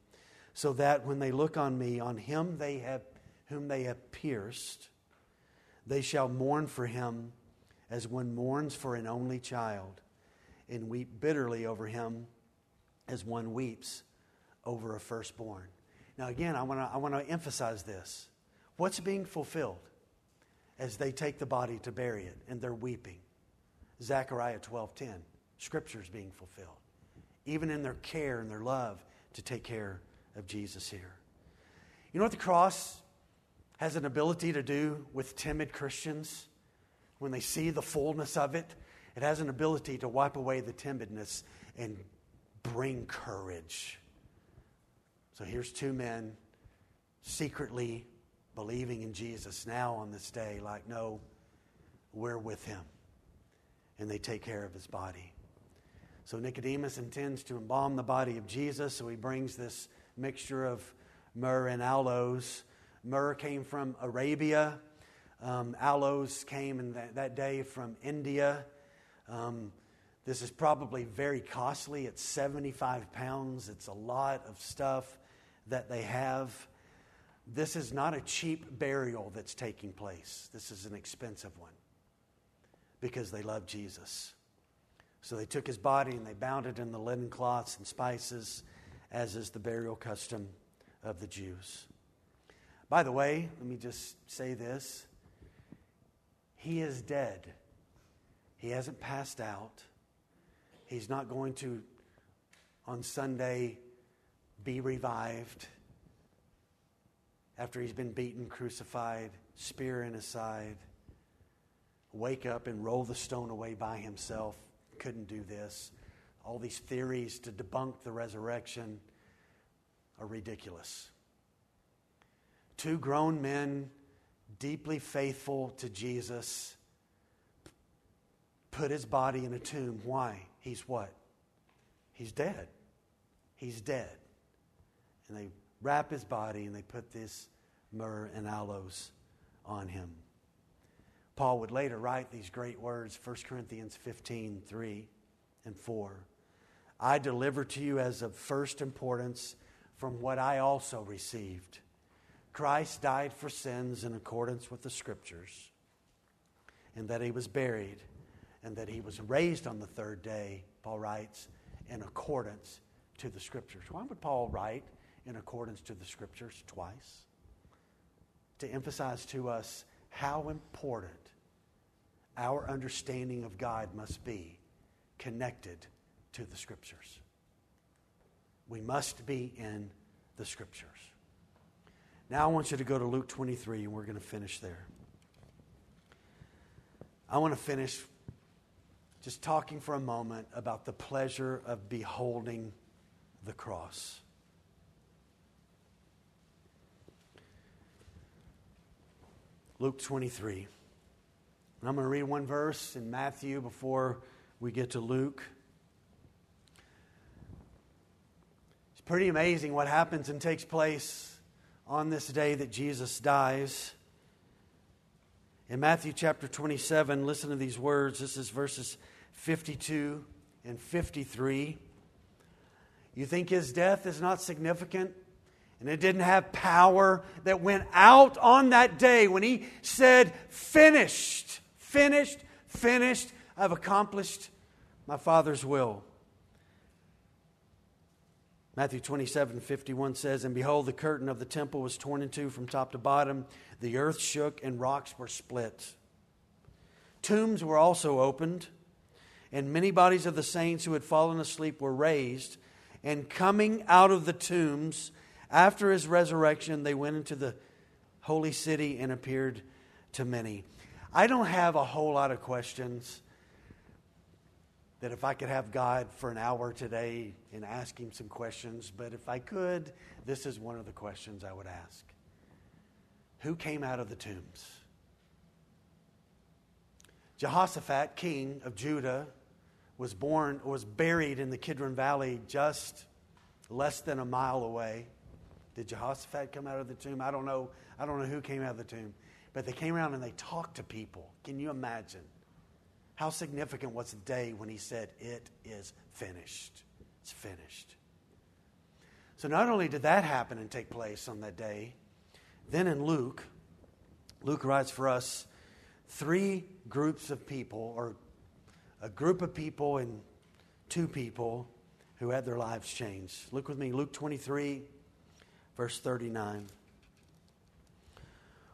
so that when they look on me, on him they have whom they have pierced, they shall mourn for him as one mourns for an only child, and weep bitterly over him as one weeps over a firstborn. Now, again, I want to I want to emphasize this. What's being fulfilled as they take the body to bury it and they're weeping? Zechariah 12:10. Scripture is being fulfilled. Even in their care and their love to take care of Jesus here. You know what the cross has an ability to do with timid Christians when they see the fullness of it? It has an ability to wipe away the timidness and bring courage. So here's two men secretly believing in Jesus now on this day, like, no, we're with him. And they take care of his body. So Nicodemus intends to embalm the body of Jesus, so he brings this mixture of myrrh and aloes. Myrrh came from Arabia. Um, aloes came in that, that, day from India. Um, this is probably very costly. It's 75 pounds. It's a lot of stuff that they have. This is not a cheap burial that's taking place. This is an expensive one because they love Jesus. So they took his body and they bound it in the linen cloths and spices, as is the burial custom of the Jews. By the way, let me just say this He is dead. He hasn't passed out. He's not going to, on Sunday, be revived after he's been beaten, crucified, spear in his side, wake up and roll the stone away by himself. Couldn't do this. All these theories to debunk the resurrection are ridiculous. Two grown men, deeply faithful to Jesus, put his body in a tomb. Why? He's what? He's dead. He's dead. And they wrap his body and they put this myrrh and aloes on him. Paul would later write these great words, 1 Corinthians 15 3 and 4. I deliver to you as of first importance from what I also received. Christ died for sins in accordance with the Scriptures, and that he was buried, and that he was raised on the third day, Paul writes, in accordance to the Scriptures. Why would Paul write in accordance to the scriptures twice to emphasize to us how important our understanding of God must be connected to the scriptures. We must be in the scriptures. Now I want you to go to Luke 23 and we're going to finish there. I want to finish just talking for a moment about the pleasure of beholding the cross. Luke 23. And I'm going to read one verse in Matthew before we get to Luke. It's pretty amazing what happens and takes place on this day that Jesus dies. In Matthew chapter 27, listen to these words. This is verses 52 and 53. You think his death is not significant? And it didn't have power that went out on that day when he said, Finished, finished, finished. I've accomplished my Father's will. Matthew 27 51 says, And behold, the curtain of the temple was torn in two from top to bottom. The earth shook and rocks were split. Tombs were also opened, and many bodies of the saints who had fallen asleep were raised. And coming out of the tombs, after his resurrection, they went into the holy city and appeared to many. I don't have a whole lot of questions that if I could have God for an hour today and ask him some questions, but if I could, this is one of the questions I would ask. Who came out of the tombs? Jehoshaphat, king of Judah, was born was buried in the Kidron Valley just less than a mile away. Did Jehoshaphat come out of the tomb? I don't know. I don't know who came out of the tomb. But they came around and they talked to people. Can you imagine? How significant was the day when he said, It is finished? It's finished. So not only did that happen and take place on that day, then in Luke, Luke writes for us three groups of people, or a group of people and two people who had their lives changed. Look with me, Luke 23, verse 39.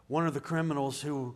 One of the criminals who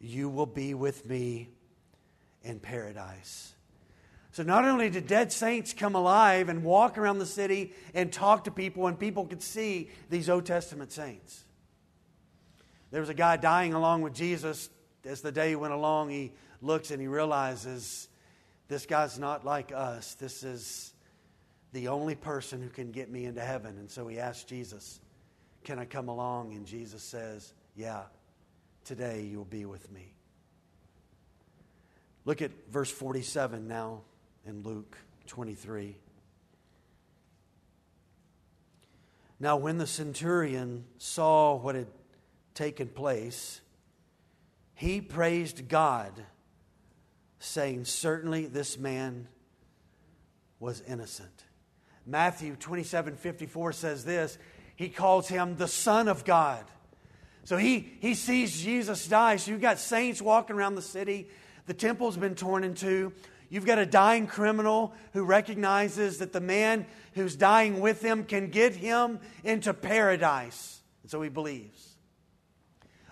you will be with me in paradise. So, not only did dead saints come alive and walk around the city and talk to people, and people could see these Old Testament saints. There was a guy dying along with Jesus. As the day went along, he looks and he realizes this guy's not like us. This is the only person who can get me into heaven. And so he asks Jesus, Can I come along? And Jesus says, Yeah, today you'll be with me. Look at verse 47 now in Luke 23. Now, when the centurion saw what had taken place, he praised God saying, Certainly this man was innocent. Matthew 27 54 says this He calls him the Son of God. So he, he sees Jesus die. So you've got saints walking around the city. The temple's been torn in two. You've got a dying criminal who recognizes that the man who's dying with him can get him into paradise. And so he believes.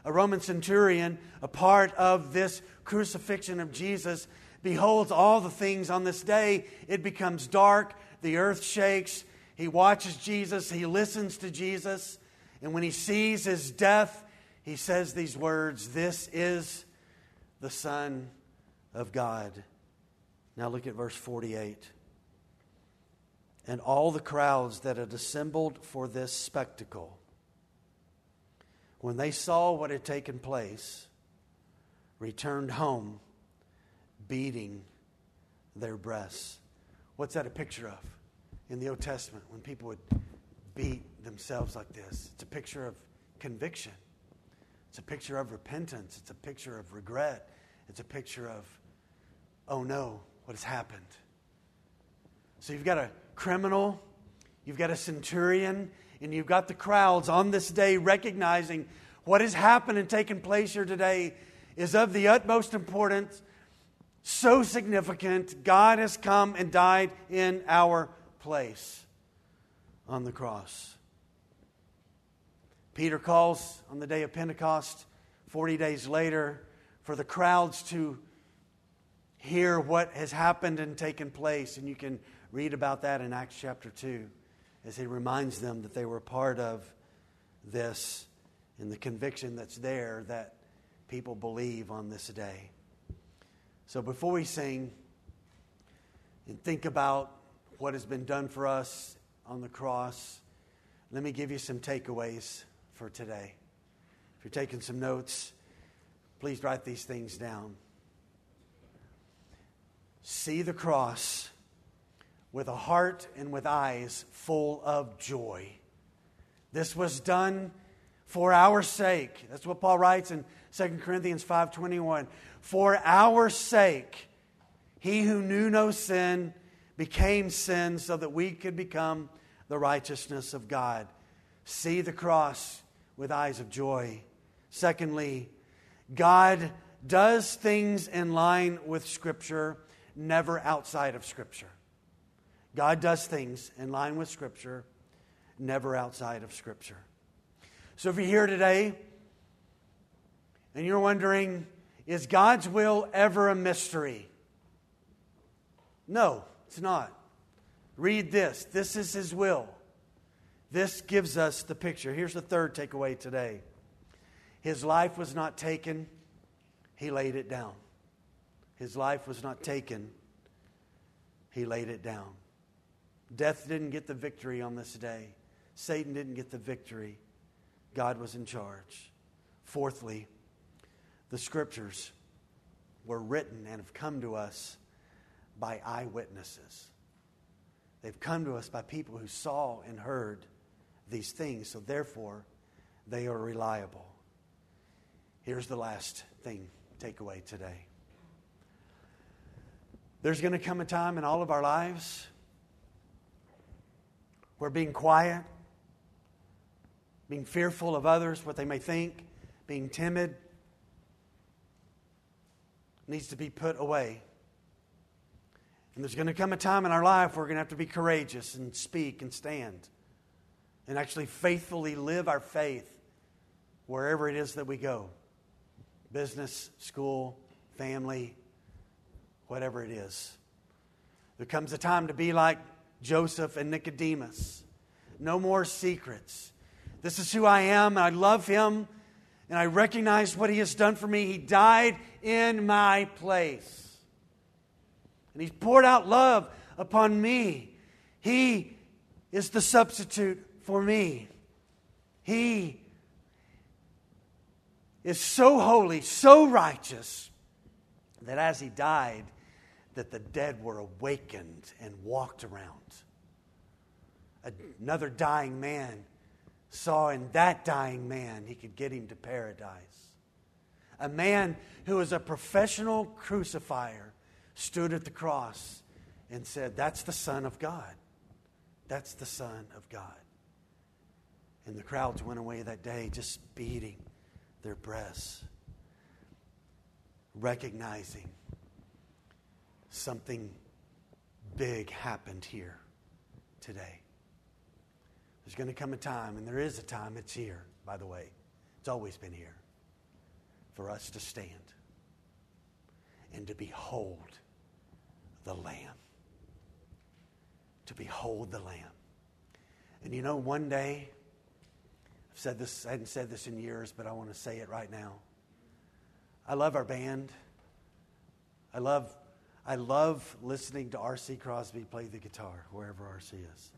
A Roman centurion, a part of this crucifixion of Jesus, beholds all the things on this day. It becomes dark, the earth shakes. He watches Jesus, he listens to Jesus, and when he sees his death, he says these words This is the Son of God. Now look at verse 48. And all the crowds that had assembled for this spectacle, when they saw what had taken place, returned home beating their breasts. What's that a picture of in the Old Testament when people would beat themselves like this? It's a picture of conviction, it's a picture of repentance, it's a picture of regret, it's a picture of, oh no, what has happened? So you've got a criminal, you've got a centurion, and you've got the crowds on this day recognizing what has happened and taken place here today is of the utmost importance, so significant. God has come and died in our place on the cross. Peter calls on the day of Pentecost, 40 days later, for the crowds to hear what has happened and taken place. And you can read about that in Acts chapter 2 as he reminds them that they were part of this and the conviction that's there that people believe on this day. So before we sing and think about what has been done for us on the cross, let me give you some takeaways for today. If you're taking some notes, please write these things down. See the cross with a heart and with eyes full of joy. This was done for our sake. That's what Paul writes in 2 Corinthians 5:21. For our sake he who knew no sin became sin so that we could become the righteousness of God. See the cross with eyes of joy. Secondly, God does things in line with Scripture, never outside of Scripture. God does things in line with Scripture, never outside of Scripture. So if you're here today and you're wondering, is God's will ever a mystery? No, it's not. Read this. This is His will. This gives us the picture. Here's the third takeaway today His life was not taken, He laid it down. His life was not taken, He laid it down. Death didn't get the victory on this day, Satan didn't get the victory. God was in charge. Fourthly, the scriptures were written and have come to us by eyewitnesses. They've come to us by people who saw and heard these things, so therefore they are reliable. Here's the last thing, takeaway today. There's going to come a time in all of our lives where being quiet, being fearful of others, what they may think, being timid, needs to be put away. And there's going to come a time in our life where we're going to have to be courageous and speak and stand and actually faithfully live our faith wherever it is that we go business, school, family, whatever it is. There comes a time to be like Joseph and Nicodemus. No more secrets. This is who I am. And I love him, and I recognize what he has done for me. He died in my place. And he's poured out love upon me. He is the substitute for me. He is so holy, so righteous, that as he died, that the dead were awakened and walked around. Another dying man saw in that dying man he could get him to paradise. A man who was a professional crucifier stood at the cross and said, That's the Son of God. That's the Son of God. And the crowds went away that day just beating their breasts, recognizing something big happened here today. There's going to come a time, and there is a time, it's here, by the way. It's always been here, for us to stand and to behold the Lamb. To behold the Lamb. And you know, one day, I've said this, I hadn't said this in years, but I want to say it right now. I love our band. I love, I love listening to R.C. Crosby play the guitar, wherever R.C. is.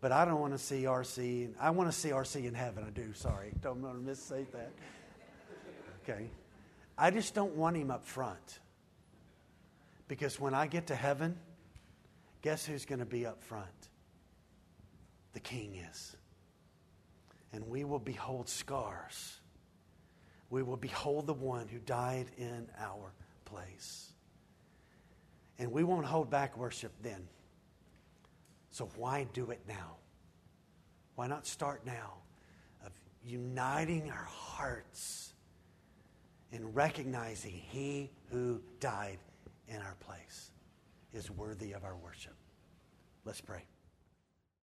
But I don't want to see RC. I want to see RC in heaven. I do. Sorry, don't want to misstate that. Okay, I just don't want him up front. Because when I get to heaven, guess who's going to be up front? The King is. And we will behold scars. We will behold the one who died in our place. And we won't hold back worship then. So why do it now? Why not start now of uniting our hearts in recognizing He who died in our place is worthy of our worship. Let's pray.